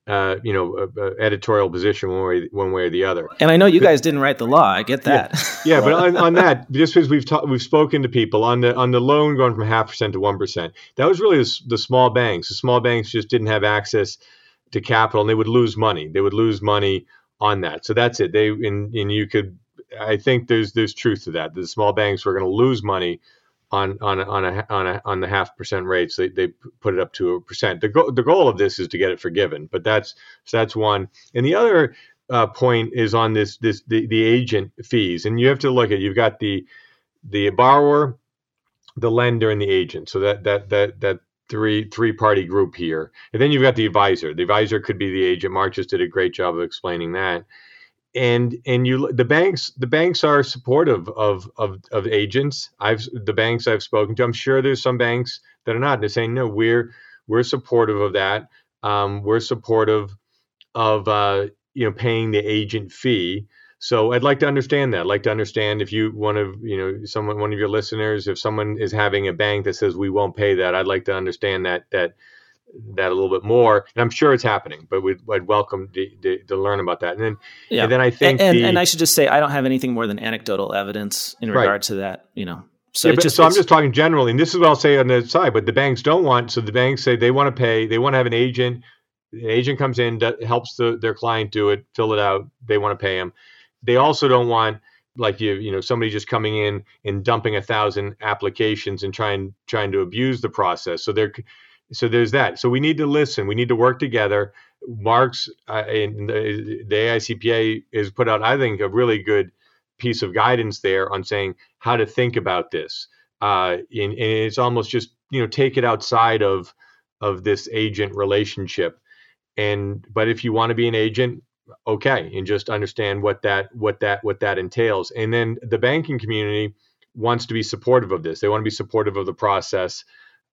uh, you know, a, a editorial position one way, one way or the other. And I know you guys didn't write the law. I get that. Yeah, yeah but on, on, that, just because we've ta- we've spoken to people on the on the loan going from half percent to one percent, that was really the, the, small banks. The small banks just didn't have access to capital, and they would lose money. They would lose money on that. So that's it. They and and you could I think there's there's truth to that. The small banks were going to lose money on on on a on a on the half percent rates. They they put it up to a percent. The goal the goal of this is to get it forgiven, but that's so that's one. And the other uh, point is on this this the, the agent fees, and you have to look at you've got the the borrower, the lender, and the agent. So that that that that three three party group here, and then you've got the advisor. The advisor could be the agent. Mark just did a great job of explaining that and and you the banks the banks are supportive of of of agents. I've the banks i've spoken to i'm sure there's some banks that are not they're saying no we're we're supportive of that. Um, we're supportive of uh, you know paying the agent fee. So i'd like to understand that i'd like to understand if you one of you know someone one of your listeners if someone is having a bank that says we won't pay that i'd like to understand that that that a little bit more, and I'm sure it's happening. But we'd, I'd welcome to, to, to, learn about that. And then, yeah. and then I think, and, the, and, I should just say, I don't have anything more than anecdotal evidence in regard right. to that. You know, so yeah, but, just, so I'm just talking generally, and this is what I'll say on the side. But the banks don't want. So the banks say they want to pay. They want to have an agent. The agent comes in, that helps the, their client do it, fill it out. They want to pay them. They also don't want like you you know somebody just coming in and dumping a thousand applications and trying trying to abuse the process so they're so there's that. So we need to listen. We need to work together. Mark's uh, and the, the AICPA has put out, I think, a really good piece of guidance there on saying how to think about this. Uh, and, and it's almost just you know take it outside of of this agent relationship. And but if you want to be an agent, okay, and just understand what that what that what that entails. And then the banking community wants to be supportive of this. They want to be supportive of the process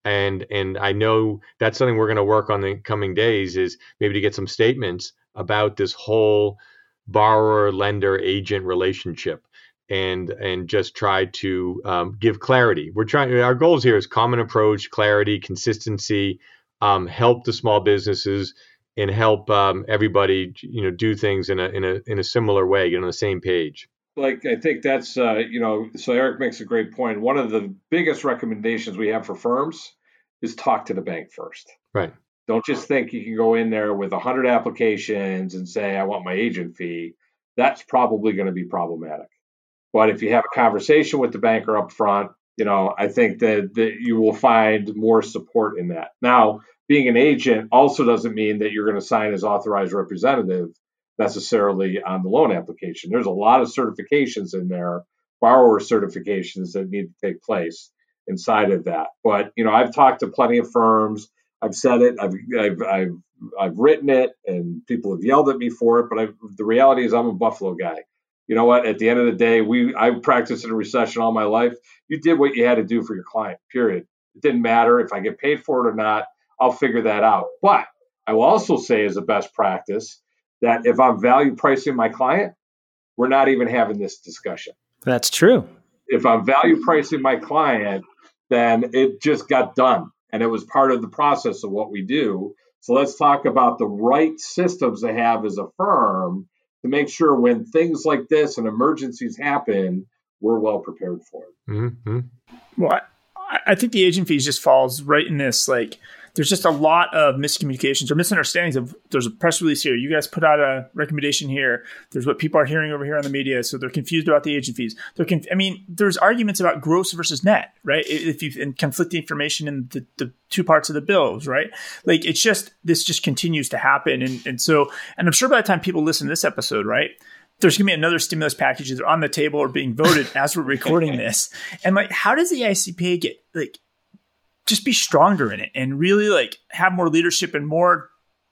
and and I know that's something we're going to work on the coming days is maybe to get some statements about this whole borrower lender agent relationship and and just try to um, give clarity. We're trying. Our goals here is common approach, clarity, consistency, um, help the small businesses, and help um, everybody you know do things in a in a in a similar way, get on the same page like I think that's uh, you know so Eric makes a great point. One of the biggest recommendations we have for firms is talk to the bank first. Right. Don't just think you can go in there with 100 applications and say I want my agent fee. That's probably going to be problematic. But if you have a conversation with the banker up front, you know, I think that, that you will find more support in that. Now, being an agent also doesn't mean that you're going to sign as authorized representative necessarily on the loan application. There's a lot of certifications in there, borrower certifications that need to take place inside of that. But you know, I've talked to plenty of firms. I've said it. I've I've I've, I've written it, and people have yelled at me for it. But I've, the reality is, I'm a Buffalo guy. You know what? At the end of the day, we I practiced in a recession all my life. You did what you had to do for your client. Period. It didn't matter if I get paid for it or not. I'll figure that out. But I will also say, as a best practice, that if I'm value pricing my client, we're not even having this discussion. That's true. If I'm value pricing my client, then it just got done. And it was part of the process of what we do. So let's talk about the right systems to have as a firm to make sure when things like this and emergencies happen, we're well prepared for it. Mm-hmm. Well, I, I think the agent fees just falls right in this like there's just a lot of miscommunications or misunderstandings of there's a press release here. You guys put out a recommendation here. There's what people are hearing over here on the media. So they're confused about the agent fees. They're conf- I mean, there's arguments about gross versus net, right? If you and conflicting information in the, the two parts of the bills, right? Like it's just this just continues to happen. And and so and I'm sure by the time people listen to this episode, right? there's going to be another stimulus package either on the table or being voted as we're recording this. And like, how does the AICPA get like just be stronger in it and really like have more leadership and more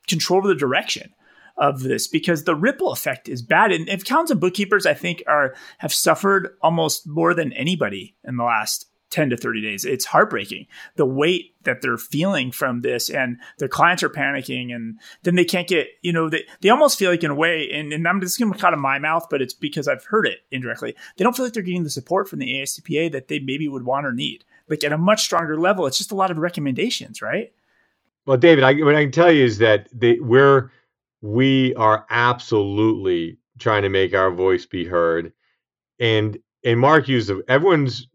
control over the direction of this because the ripple effect is bad. And accountants and bookkeepers, I think, are have suffered almost more than anybody in the last 10 to 30 days. It's heartbreaking the weight that they're feeling from this and their clients are panicking and then they can't get, you know, they, they almost feel like in a way, and, and I'm just going to cut out of my mouth, but it's because I've heard it indirectly. They don't feel like they're getting the support from the AICPA that they maybe would want or need like at a much stronger level. It's just a lot of recommendations, right? Well, David, I, what I can tell you is that we're we are absolutely trying to make our voice be heard, and and Mark used everyone's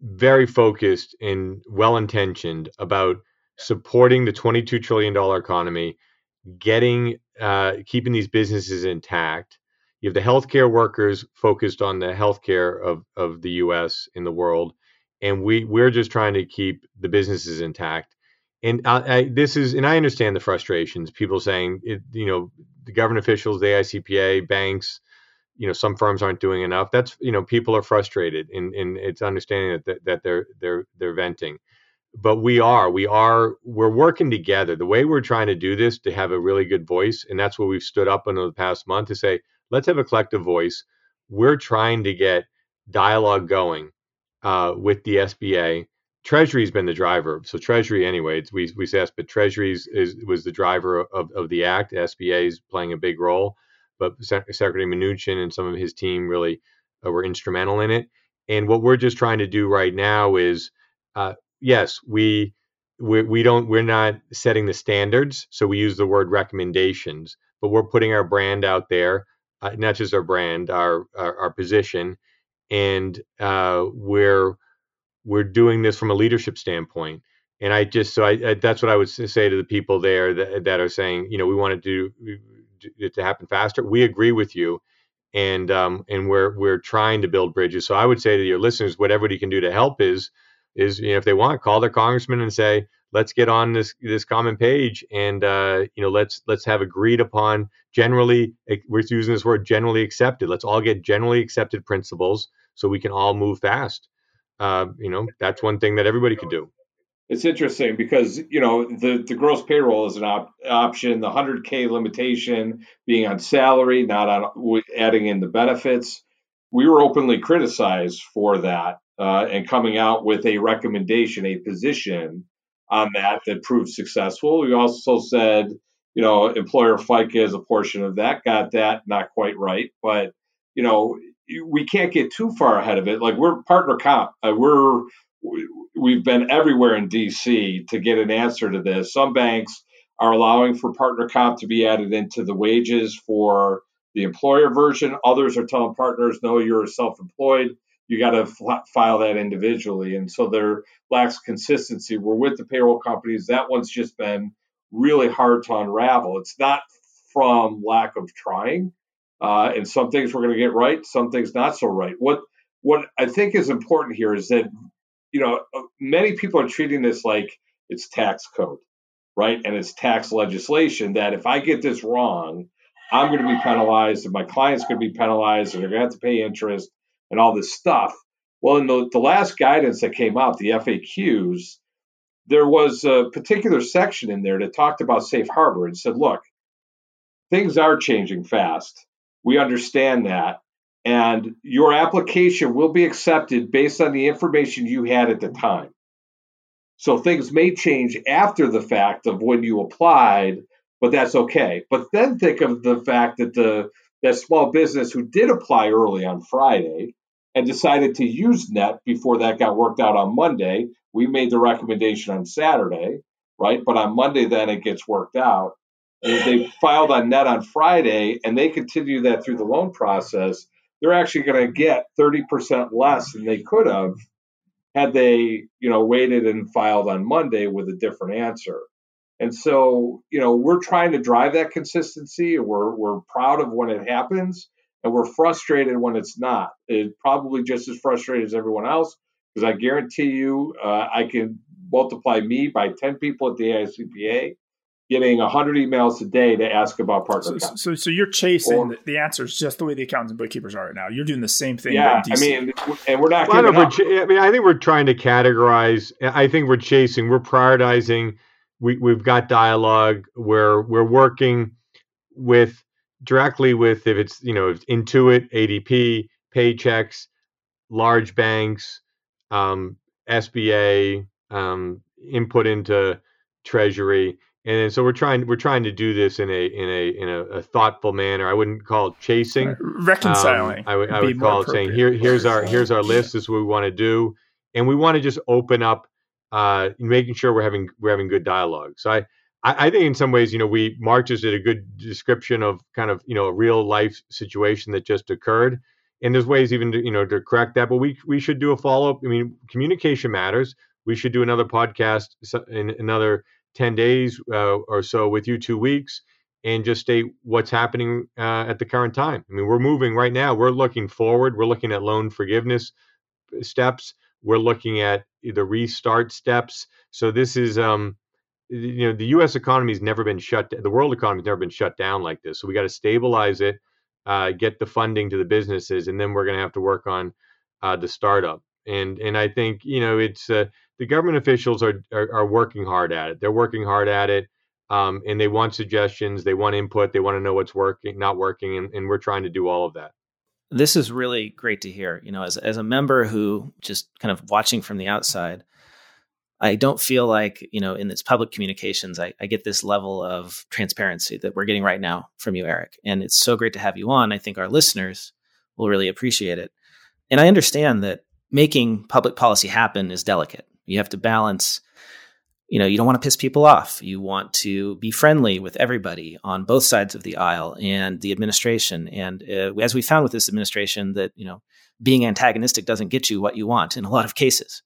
very focused and well intentioned about supporting the 22 trillion dollar economy, getting uh, keeping these businesses intact. You have the healthcare workers focused on the healthcare of of the U.S. in the world and we we're just trying to keep the businesses intact. And I, I, this is, and I understand the frustrations. People saying, it, you know, the government officials, the AICPA, banks, you know, some firms aren't doing enough. That's, you know, people are frustrated, and, and it's understanding that, that they're they're they're venting. But we are, we are, we're working together. The way we're trying to do this to have a really good voice, and that's what we've stood up in the past month to say, let's have a collective voice. We're trying to get dialogue going uh, with the SBA. Treasury's been the driver. So Treasury, anyway, we we say but Treasury's is was the driver of, of the act. SBA is playing a big role, but Secretary Mnuchin and some of his team really uh, were instrumental in it. And what we're just trying to do right now is, uh, yes, we, we we don't we're not setting the standards, so we use the word recommendations, but we're putting our brand out there, uh, not just our brand, our, our, our position, and uh, we're we're doing this from a leadership standpoint. And I just so I, I, that's what I would say to the people there that, that are saying, you know, we want to do it to happen faster. We agree with you, and um, and we're we're trying to build bridges. So I would say to your listeners, whatever you can do to help is is you know if they want, call their congressman and say, let's get on this this common page and uh, you know let's let's have agreed upon generally we're using this word generally accepted. Let's all get generally accepted principles so we can all move fast. Uh, you know, that's one thing that everybody could do. It's interesting because you know the the gross payroll is an op- option. The 100k limitation being on salary, not on adding in the benefits. We were openly criticized for that uh, and coming out with a recommendation, a position on that that proved successful. We also said, you know, employer FICA is a portion of that. Got that not quite right, but you know, we can't get too far ahead of it. Like we're partner comp, uh, we're we've been everywhere in DC to get an answer to this. Some banks are allowing for partner comp to be added into the wages for the employer version. Others are telling partners, no, you're self-employed. You got to file that individually, and so there lacks consistency. We're with the payroll companies. That one's just been really hard to unravel. It's not from lack of trying uh, and some things we're going to get right, some things not so right. What what I think is important here is that you know many people are treating this like it's tax code, right? And it's tax legislation that if I get this wrong, I'm going to be penalized, and my client's going to be penalized, and they're going to have to pay interest and all this stuff. Well, in the, the last guidance that came out, the FAQs, there was a particular section in there that talked about safe harbor and said, look, things are changing fast. We understand that. And your application will be accepted based on the information you had at the time. So things may change after the fact of when you applied, but that's okay. But then think of the fact that the that small business who did apply early on Friday and decided to use net before that got worked out on Monday. We made the recommendation on Saturday, right? But on Monday, then it gets worked out they filed on net on Friday and they continue that through the loan process, they're actually going to get 30% less than they could have had they, you know, waited and filed on Monday with a different answer. And so, you know, we're trying to drive that consistency. We're we're proud of when it happens, and we're frustrated when it's not. It's probably just as frustrated as everyone else because I guarantee you, uh, I can multiply me by 10 people at the AICPA, getting 100 emails a day to ask about partner so, so, so, you're chasing or, the, answer is just the way the accountants and bookkeepers are right now. You're doing the same thing. Yeah, I mean, and we're not. Well, I, ch- I mean, I think we're trying to categorize. I think we're chasing. We're prioritizing. We we've got dialogue. We're we're working with directly with if it's you know Intuit, ADP, Paychex, large banks, um, SBA, um, input into Treasury, and so we're trying we're trying to do this in a in a in a, a thoughtful manner. I wouldn't call it chasing, reconciling. Um, I, w- I would call it saying here here's our here's our list. This is what we want to do, and we want to just open up, uh, making sure we're having we're having good dialogue. So I. I, I think in some ways, you know, we Mark just did a good description of kind of, you know, a real life situation that just occurred and there's ways even to you know to correct that but we we should do a follow-up i mean communication matters we should do another podcast in another 10 days uh, or so with you two weeks and just state what's happening uh, at the current time. I mean we're moving right now. We're looking forward. We're looking at loan forgiveness steps. We're looking at the restart steps. So this is um you know the us economy has never been shut the world economy has never been shut down like this. So we got to stabilize it uh, get the funding to the businesses, and then we're going to have to work on uh, the startup. And and I think you know it's uh, the government officials are, are, are working hard at it. They're working hard at it, um, and they want suggestions, they want input, they want to know what's working, not working, and, and we're trying to do all of that. This is really great to hear. You know, as as a member who just kind of watching from the outside, I don't feel like, you know, in this public communications, I, I, get this level of transparency that we're getting right now from you, Eric. And it's so great to have you on. I think our listeners will really appreciate it. And I understand that making public policy happen is delicate. You have to balance, you know, you don't want to piss people off. You want to be friendly with everybody on both sides of the aisle and the administration. And uh, as we found with this administration, that, you know, being antagonistic doesn't get you what you want in a lot of cases.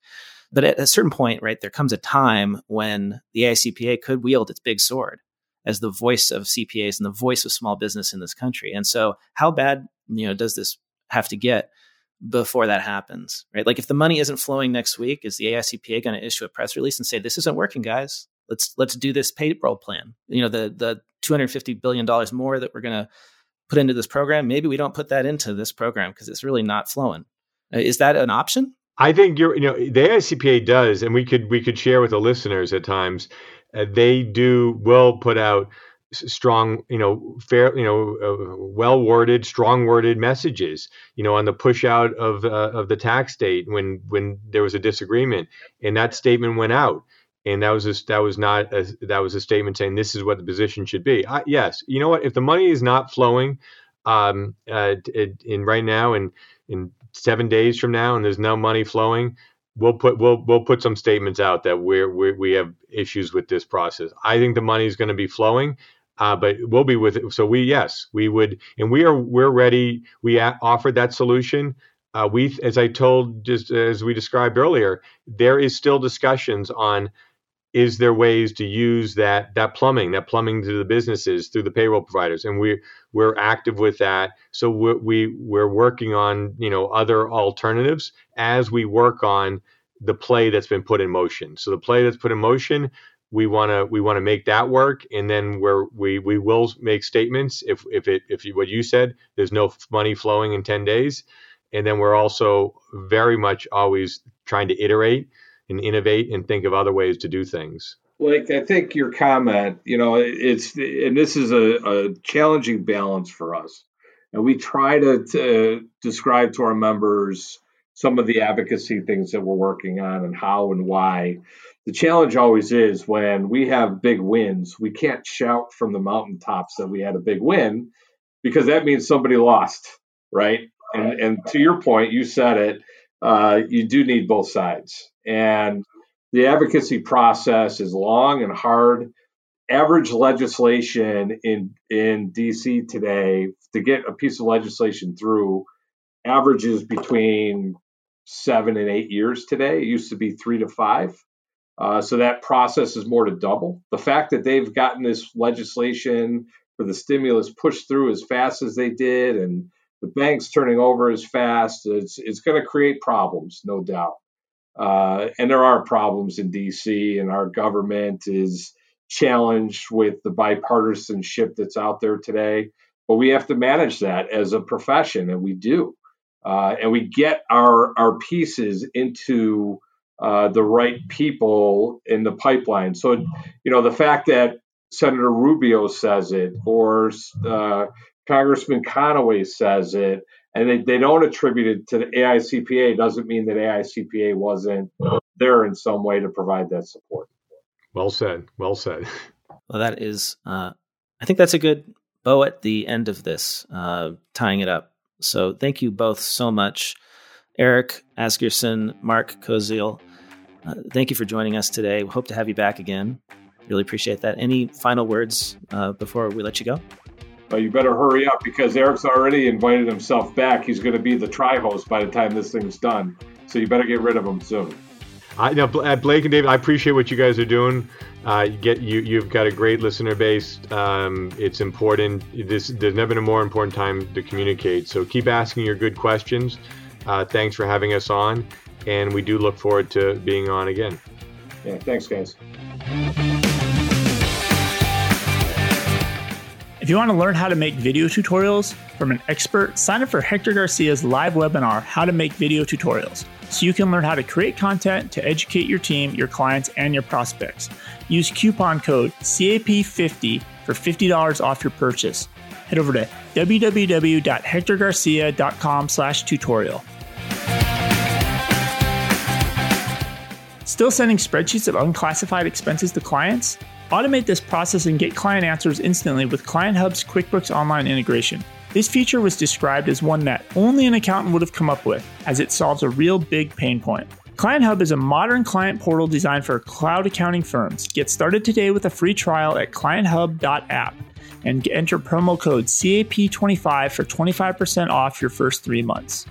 But at a certain point, right, there comes a time when the AICPA could wield its big sword as the voice of CPAs and the voice of small business in this country. And so, how bad, you know, does this have to get before that happens, right? Like, if the money isn't flowing next week, is the AICPA going to issue a press release and say this isn't working, guys? Let's let's do this payroll plan. You know, the the two hundred fifty billion dollars more that we're going to put into this program. Maybe we don't put that into this program because it's really not flowing. Uh, is that an option? I think you're, you know, the AICPA does, and we could we could share with the listeners at times. Uh, they do will put out strong, you know, fair, you know, uh, well worded, strong worded messages. You know, on the push out of uh, of the tax date when when there was a disagreement, and that statement went out, and that was a, that was not a, that was a statement saying this is what the position should be. I, yes, you know what? If the money is not flowing, um, uh, in right now and in seven days from now and there's no money flowing, we'll put we'll we'll put some statements out that we're, we we have issues with this process. I think the money is going to be flowing, uh, but we'll be with it. So we yes we would and we are we're ready. We a- offered that solution. Uh, we as I told just as we described earlier, there is still discussions on is there ways to use that that plumbing that plumbing to the businesses through the payroll providers and we we're active with that so we're, we we're working on you know other alternatives as we work on the play that's been put in motion so the play that's put in motion we want to we want to make that work and then where we we will make statements if if it if you, what you said there's no money flowing in 10 days and then we're also very much always trying to iterate and innovate and think of other ways to do things. Like I think your comment, you know, it's and this is a, a challenging balance for us, and we try to, to describe to our members some of the advocacy things that we're working on and how and why. The challenge always is when we have big wins, we can't shout from the mountaintops that we had a big win because that means somebody lost, right? And, and to your point, you said it, uh, you do need both sides. And the advocacy process is long and hard. Average legislation in in DC today to get a piece of legislation through averages between seven and eight years today. It used to be three to five. Uh, so that process is more to double. The fact that they've gotten this legislation for the stimulus pushed through as fast as they did, and the banks turning over as fast, it's it's going to create problems, no doubt. Uh, and there are problems in D.C. and our government is challenged with the bipartisanship that's out there today. But we have to manage that as a profession, and we do. Uh, and we get our our pieces into uh, the right people in the pipeline. So, you know, the fact that Senator Rubio says it or uh, Congressman Conaway says it, and they, they don't attribute it to the AICPA doesn't mean that AICPA wasn't there in some way to provide that support. Well said. Well said. Well, that is, uh, I think that's a good bow at the end of this, uh, tying it up. So thank you both so much. Eric Asgeirsson, Mark Koziel, uh, thank you for joining us today. We hope to have you back again. Really appreciate that. Any final words uh, before we let you go? Well, you better hurry up because Eric's already invited himself back. He's going to be the tri host by the time this thing's done. So you better get rid of him soon. I know uh, Blake and David. I appreciate what you guys are doing. Uh, you get you you've got a great listener base. Um, it's important. This there's never been a more important time to communicate. So keep asking your good questions. Uh, thanks for having us on, and we do look forward to being on again. Yeah, thanks, guys. If you want to learn how to make video tutorials from an expert, sign up for Hector Garcia's live webinar, How to Make Video Tutorials, so you can learn how to create content to educate your team, your clients, and your prospects. Use coupon code CAP50 for $50 off your purchase. Head over to www.hectorgarcia.com slash tutorial. Still sending spreadsheets of unclassified expenses to clients? Automate this process and get client answers instantly with Client Hub's QuickBooks Online integration. This feature was described as one that only an accountant would have come up with, as it solves a real big pain point. Client Hub is a modern client portal designed for cloud accounting firms. Get started today with a free trial at clienthub.app and enter promo code CAP25 for 25% off your first three months.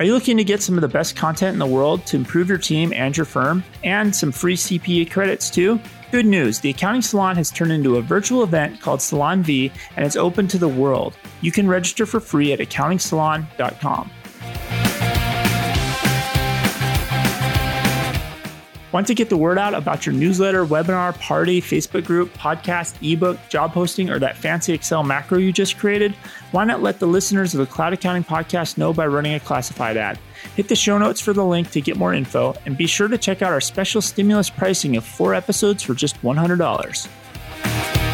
Are you looking to get some of the best content in the world to improve your team and your firm, and some free CPA credits too? Good news the Accounting Salon has turned into a virtual event called Salon V, and it's open to the world. You can register for free at accountingsalon.com. Want to get the word out about your newsletter, webinar, party, Facebook group, podcast, ebook, job posting, or that fancy Excel macro you just created? Why not let the listeners of the Cloud Accounting Podcast know by running a classified ad? Hit the show notes for the link to get more info, and be sure to check out our special stimulus pricing of four episodes for just $100.